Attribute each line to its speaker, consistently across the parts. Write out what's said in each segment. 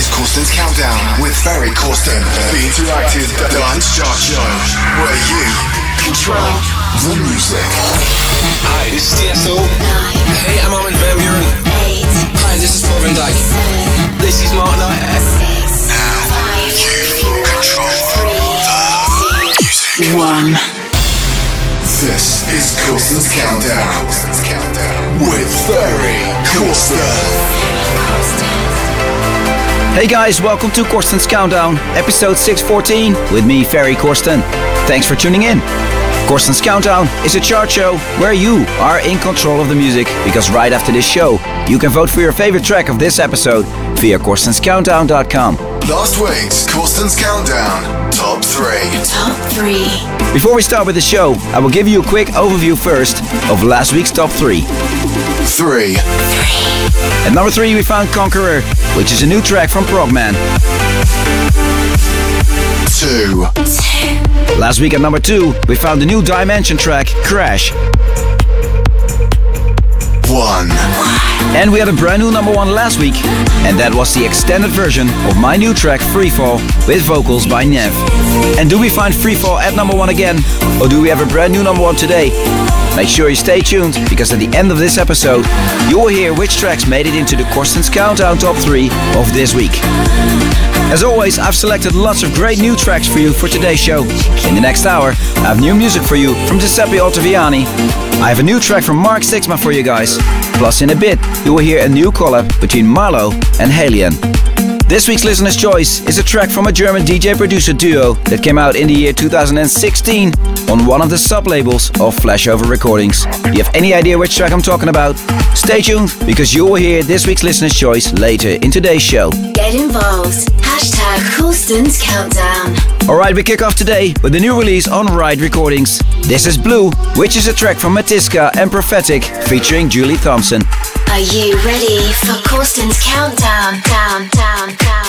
Speaker 1: is Corsten's Countdown with Ferry Corsten, the interactive dance chart show where you control the music.
Speaker 2: Hi, this is Tiësto. Hey, I'm Armin van Buuren. Hi, this is Paul van Dyk. This is Mark Knight.
Speaker 1: Now you control the music.
Speaker 3: One.
Speaker 1: This is Corsten's Countdown with Ferry Corsten.
Speaker 4: Hey guys, welcome to Corsten's Countdown, episode 614, with me, Ferry Corsten. Thanks for tuning in. Corsten's Countdown is a chart show where you are in control of the music, because right after this show, you can vote for your favorite track of this episode via corstenscountdown.com.
Speaker 1: Last week's Corsten's Countdown Top 3.
Speaker 3: Top three.
Speaker 4: Before we start with the show, I will give you a quick overview first of last week's top 3.
Speaker 1: 3.
Speaker 4: At number 3, we found Conqueror, which is a new track from Progman.
Speaker 1: 2.
Speaker 4: Last week at number 2, we found the new Dimension track, Crash.
Speaker 1: 1.
Speaker 4: And we had a brand new number one last week, and that was the extended version of my new track Freefall with vocals by Nevve. And do we find Freefall at number one again, or do we have a brand new number one today? Make sure you stay tuned because at the end of this episode, you will hear which tracks made it into the Corsten's Countdown Top 3 of this week. As always, I've selected lots of great new tracks for you for today's show. In the next hour, I have new music for you from Giuseppe Ottaviani. I have a new track from Mark Sixma for you guys. Plus, in a bit, you will hear a new collab between Marlo and Haliene. This week's listener's choice is a track from a German DJ producer duo that came out in the year 2016 on one of the sub labels of Flashover Recordings. Do you have any idea which track I'm talking about? Stay tuned because you will hear this week's listener's choice later in today's show.
Speaker 3: Get involved. Hashtag Corsten's Countdown.
Speaker 4: Alright, we kick off today with the new release on Ride Recordings. This is Blue, which is a track from Mitiska and Profetik featuring Julie Thompson.
Speaker 3: Are you ready for Corsten's Countdown? Down, down, down,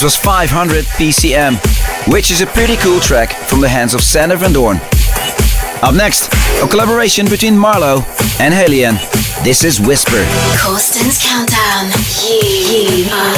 Speaker 4: This was 500 PCM, which is a pretty cool track from the hands of Sander van Doorn. Up next, a collaboration between Marlo and Haliene. This is Whisper.
Speaker 5: Corsten's Countdown. You, you are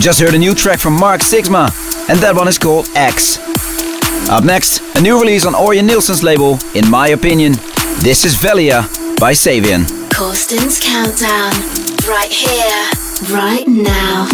Speaker 4: just heard a new track from Mark Sixma, and that one is called X. Up next, a new release on Orjan Nilsen's label, in my opinion. This is Velia by Xavian.
Speaker 5: Corsten's Countdown, right here, right now.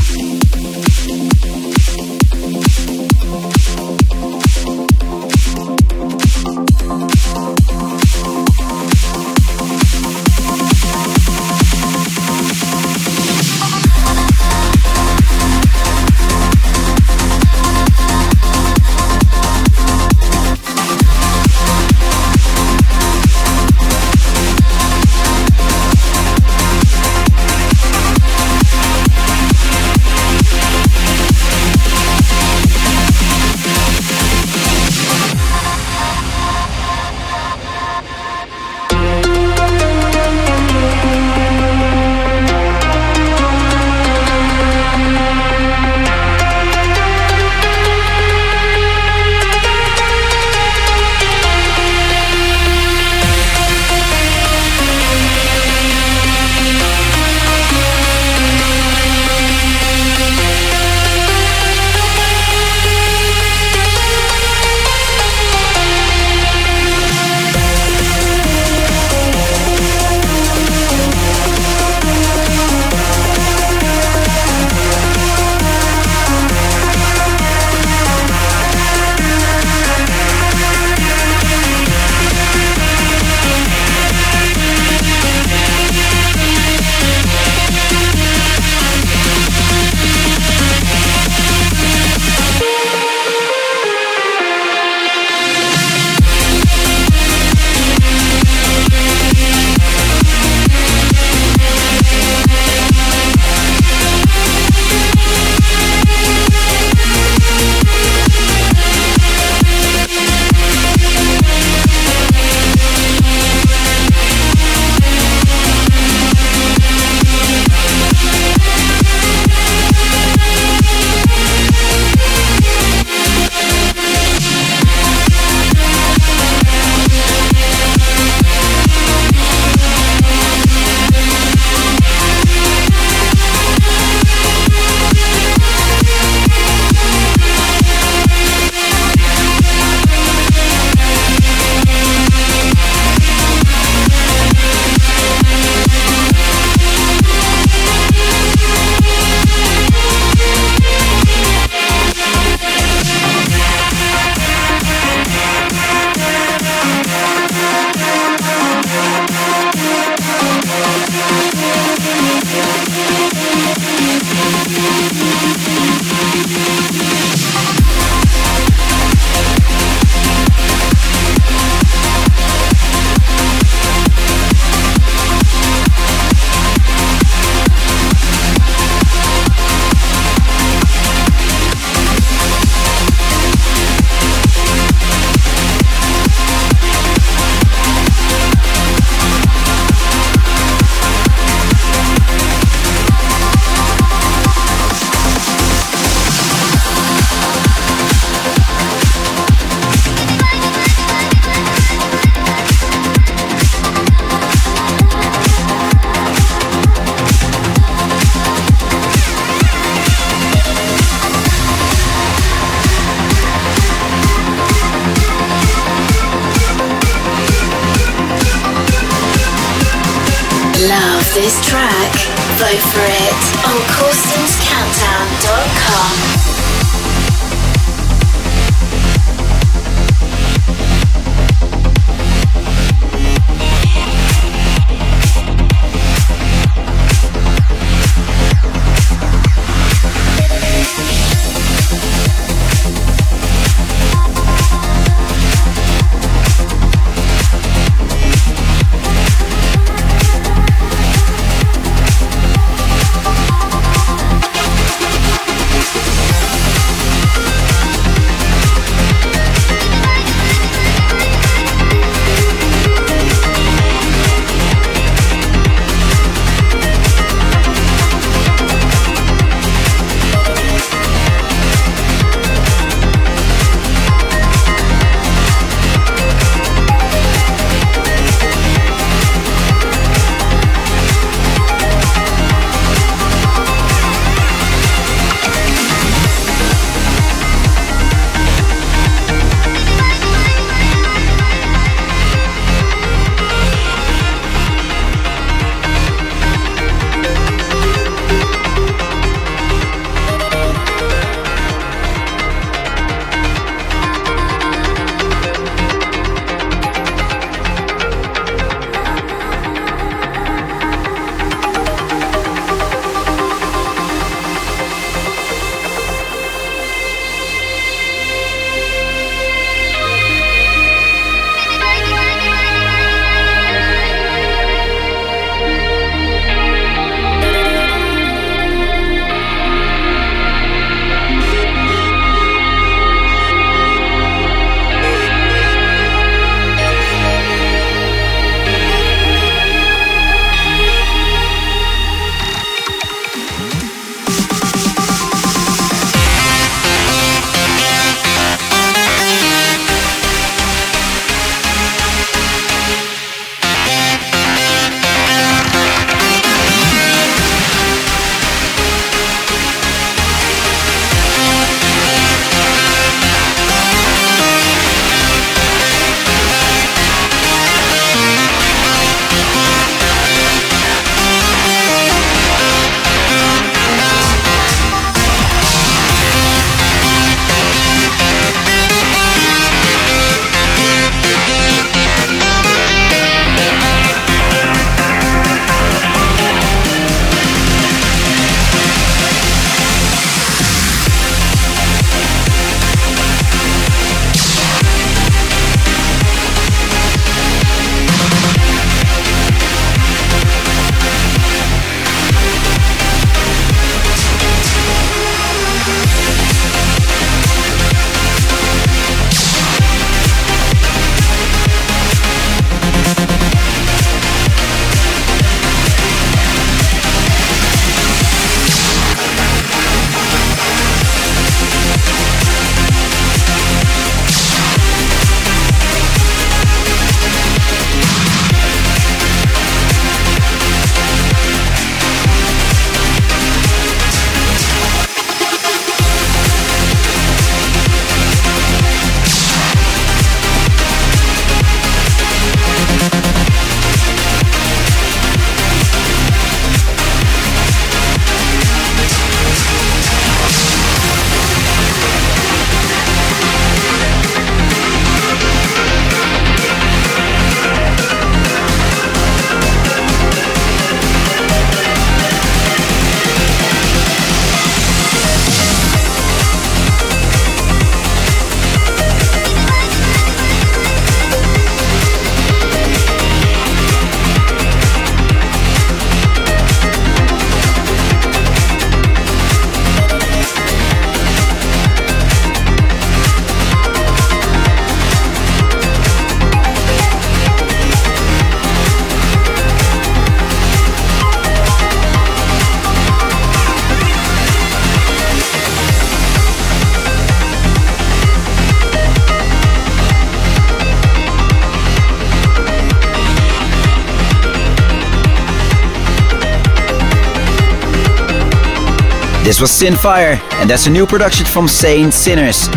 Speaker 3: This
Speaker 4: was Sinfire, and that's a new production from Saint Sinners.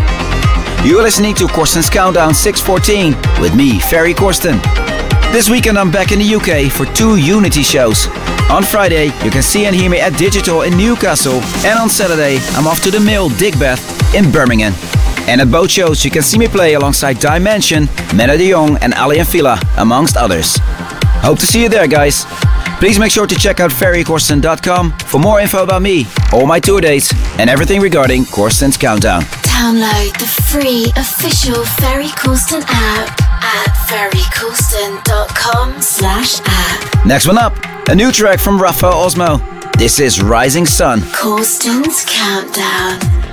Speaker 4: You're listening to Corsten's Countdown 614 with me, Ferry Corsten. This weekend I'm back in the UK for two Unity shows. On Friday, you can see and hear me at Digital in Newcastle, and on Saturday, I'm off to the Mill Digbeth in Birmingham. And at both shows, you can see me play alongside Dimension, Menno de Jong, and Aly and Fila, amongst others. Hope to see you there, guys. Please make sure to check out ferrycorsten.com for more info about me, all my tour dates, and everything regarding Corsten's Countdown.
Speaker 5: Download the free official Ferry Corsten app at ferrycorsten.com slash app.
Speaker 4: Next one up, a new track from Rafael Osmo. This is Rising Sun.
Speaker 5: Corsten's Countdown.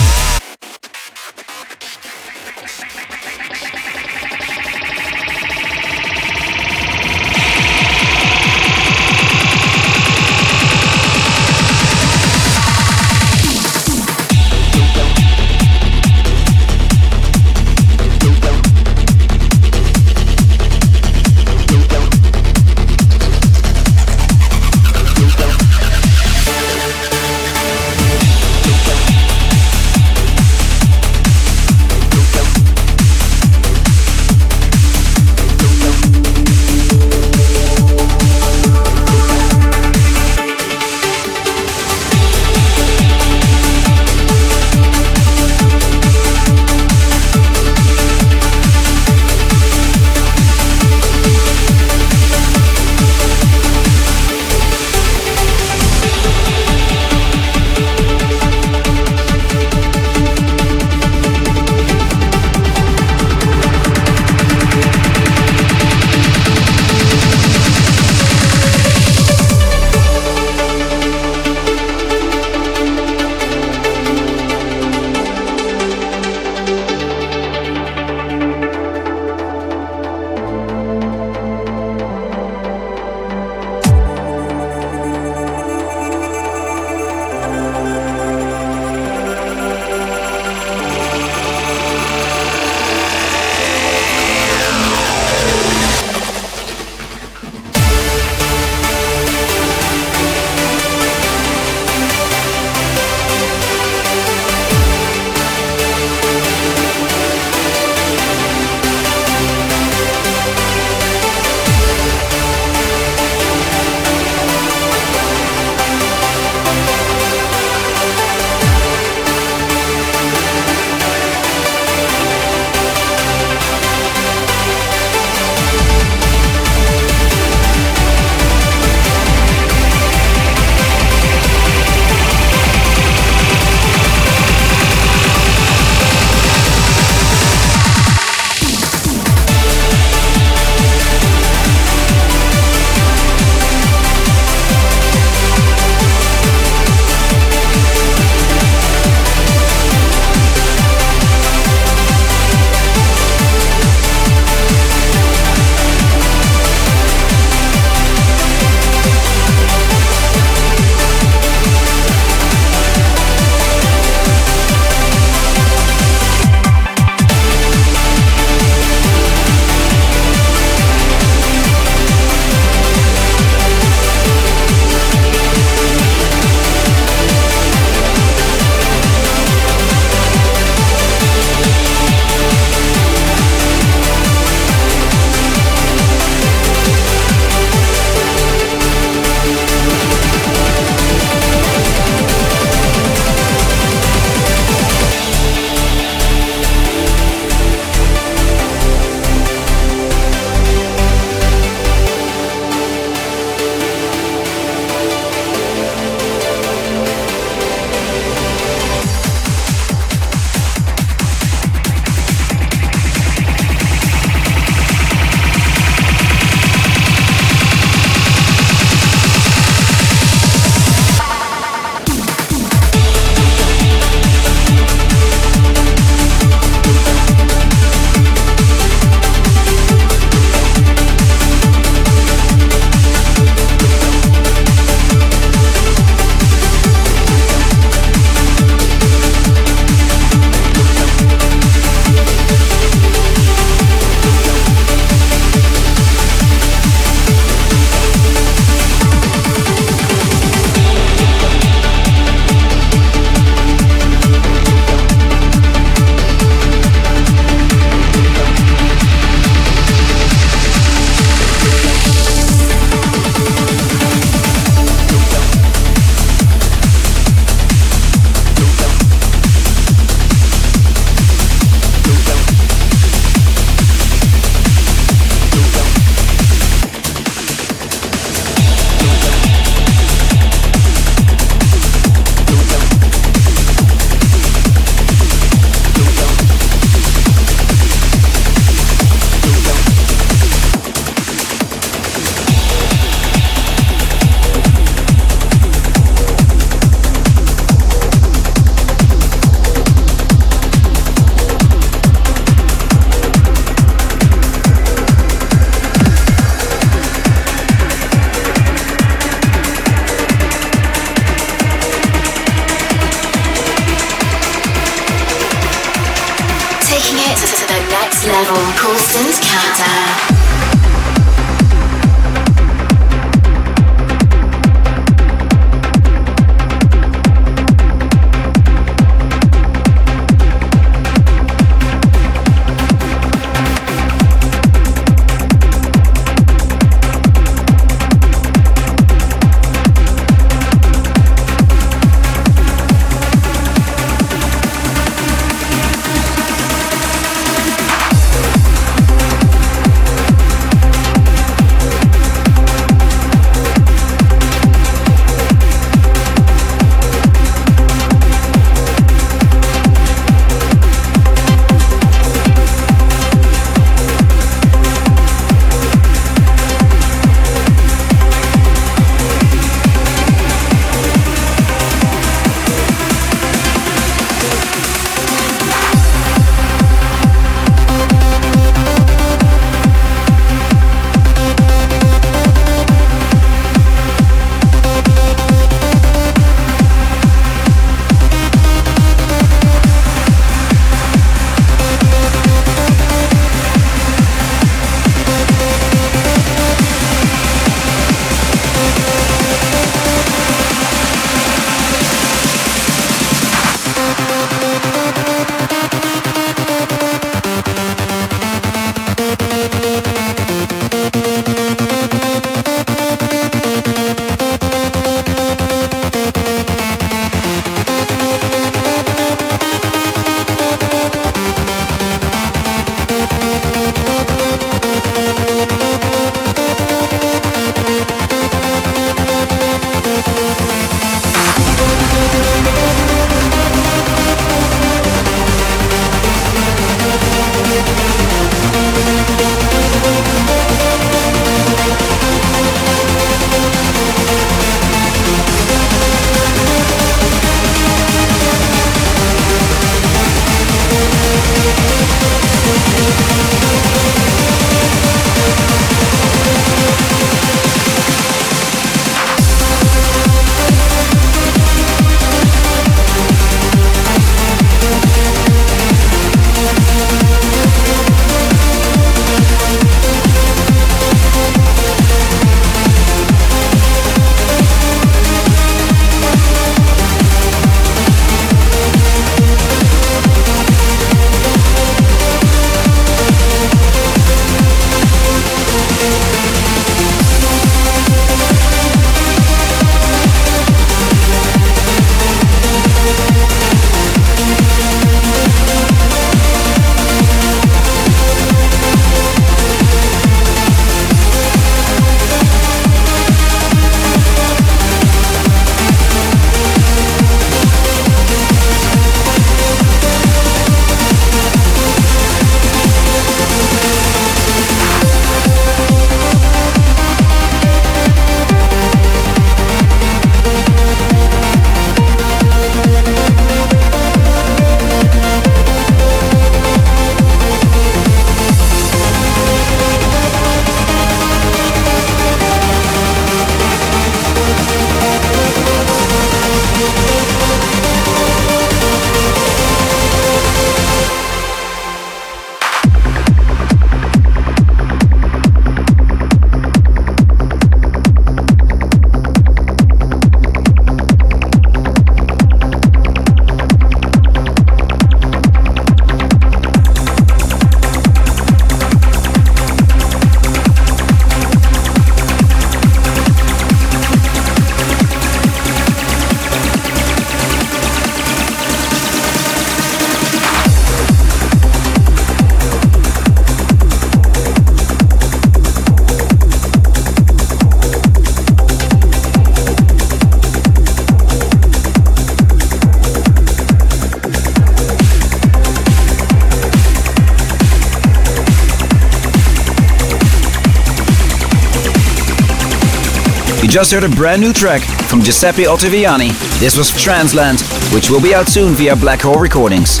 Speaker 4: Just heard a brand new track from Giuseppe Ottaviani. This was Tranceland, which will be out soon via Black Hole Recordings.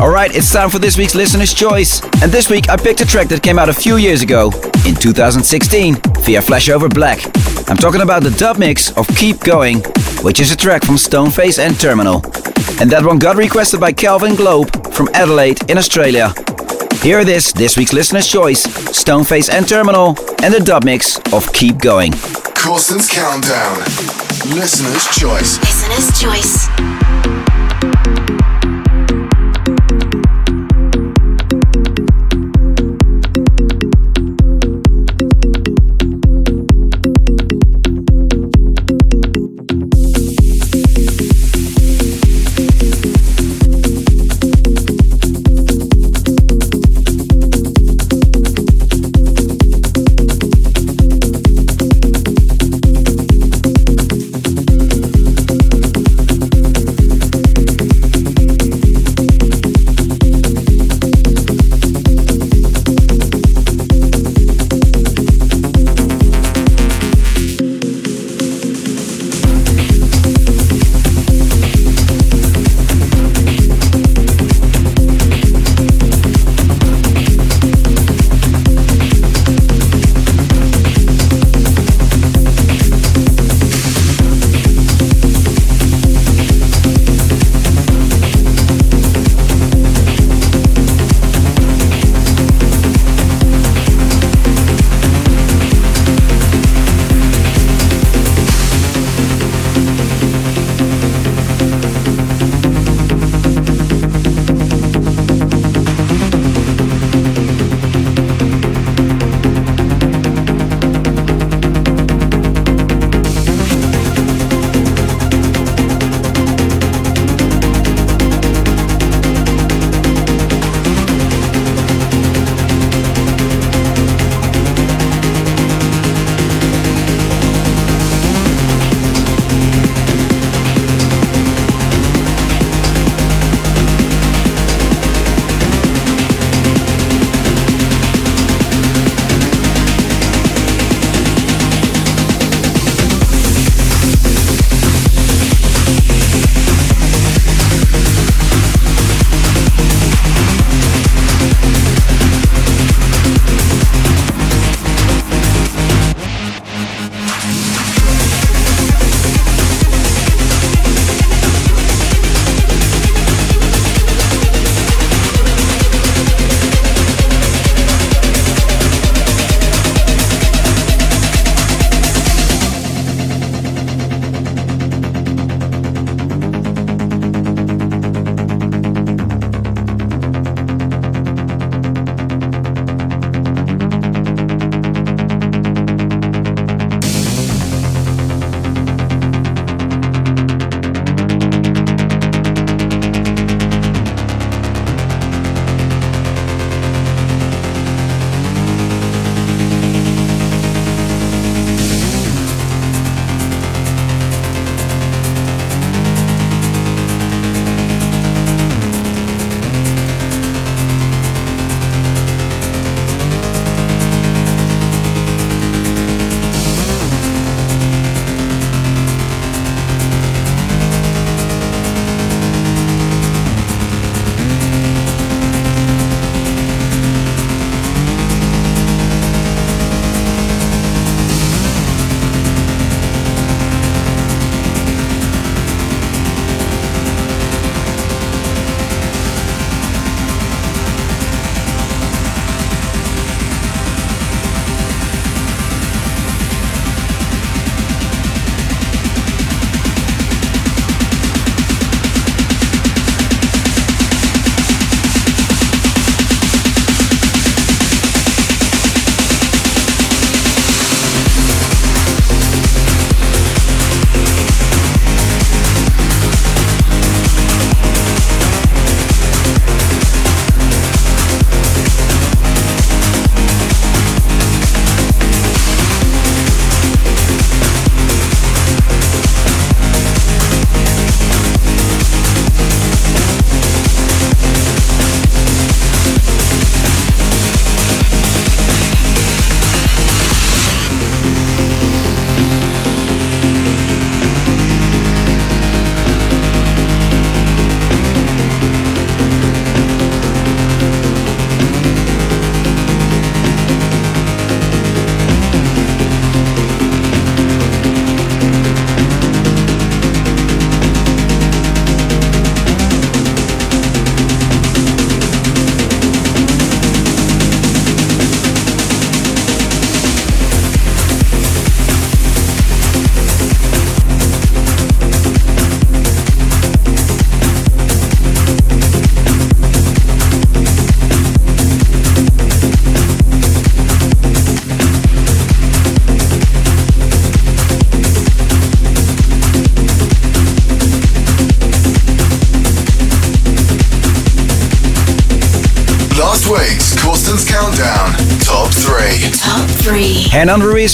Speaker 4: Alright, it's time for this week's Listener's Choice. And this week I picked a track that came out a few years ago, in 2016, via Flashover Black. I'm talking about the dub mix of Keep Going, which is a track from Stoneface and Terminal. And that one got requested by Calvin Globe from Adelaide in Australia. Here it is, this week's Listener's Choice, Stoneface and Terminal, and the dub mix of Keep Going.
Speaker 1: Corsten's Countdown. Listener's Choice.
Speaker 3: Listener's Choice.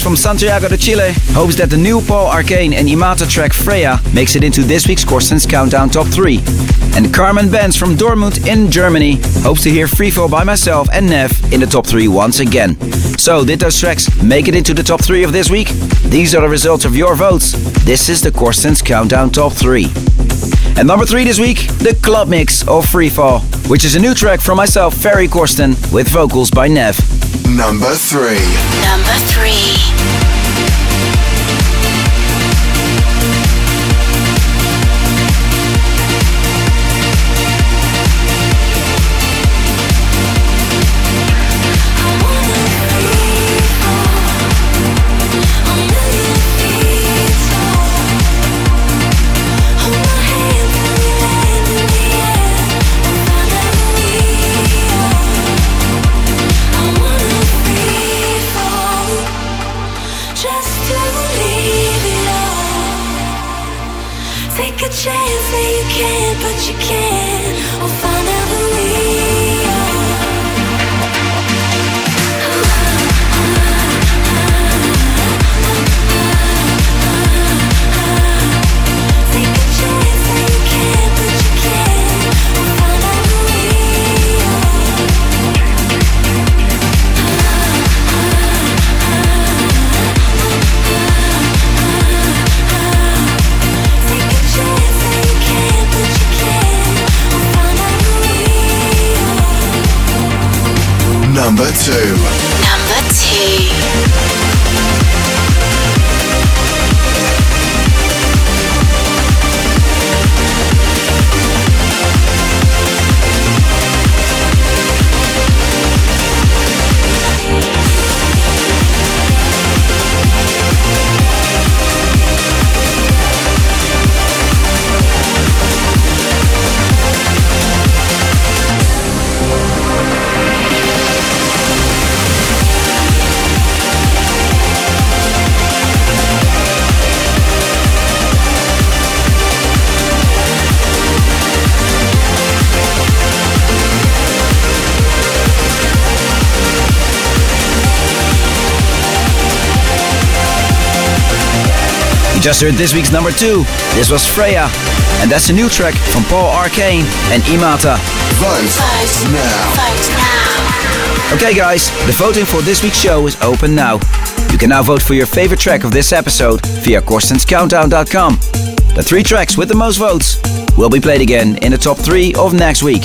Speaker 4: From Santiago de Chile hopes that the new Paul Arcane and EMATA track Freya makes it into this week's Corsten's Countdown Top 3. And Carmen Benz from Dortmund in Germany hopes to hear Freefall by myself and Nevve in the top 3 once again. So, did those tracks make it into the top 3 of this week? These are the results of your votes. This is the Corsten's Countdown Top 3. And number 3 this week, the club mix of Freefall, which is a new track from myself, Ferry Corsten, with vocals by Nevve.
Speaker 1: Number 3.
Speaker 3: Number 3.
Speaker 4: Just heard this week's number two. This was Freya, and that's a new track from Paul Arcane and EMATA.
Speaker 1: Vote, Vote now. Vote
Speaker 4: now. Okay, guys, the voting for this week's show is open now. You can now vote for your favorite track of this episode via CorstensCountdown.com. The three tracks with the most votes will be played again in the top three of next week.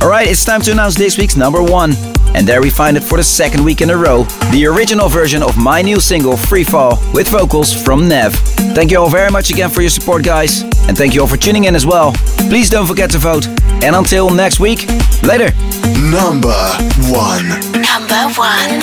Speaker 4: Alright, it's time to announce this week's number one. And there we find it for the second week in a row the original version of my new single, Freefall, with vocals from Nevve. Thank you all very much again for your support, guys. And thank you all for tuning in as well. Please don't forget to vote. And until next week, later.
Speaker 1: Number one.
Speaker 3: Number one.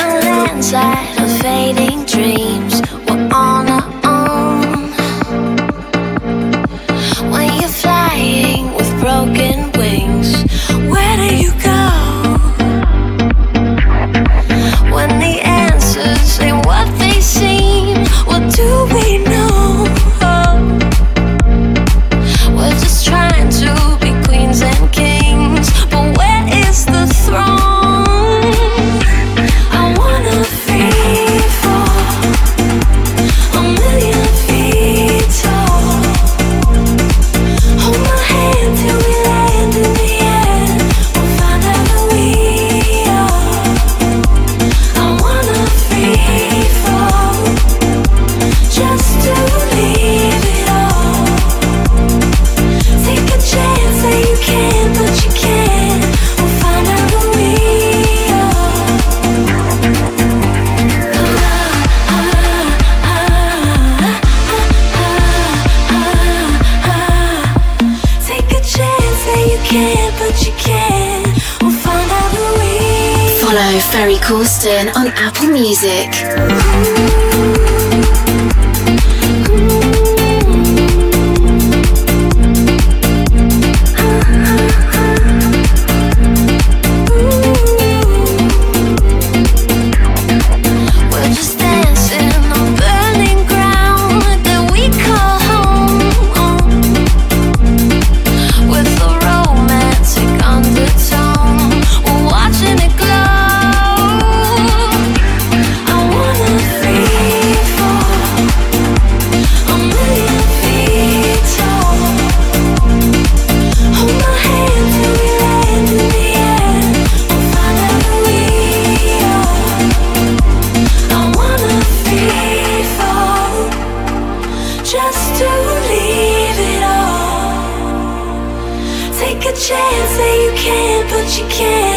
Speaker 3: On Apple Music. chance that you can, but you can't.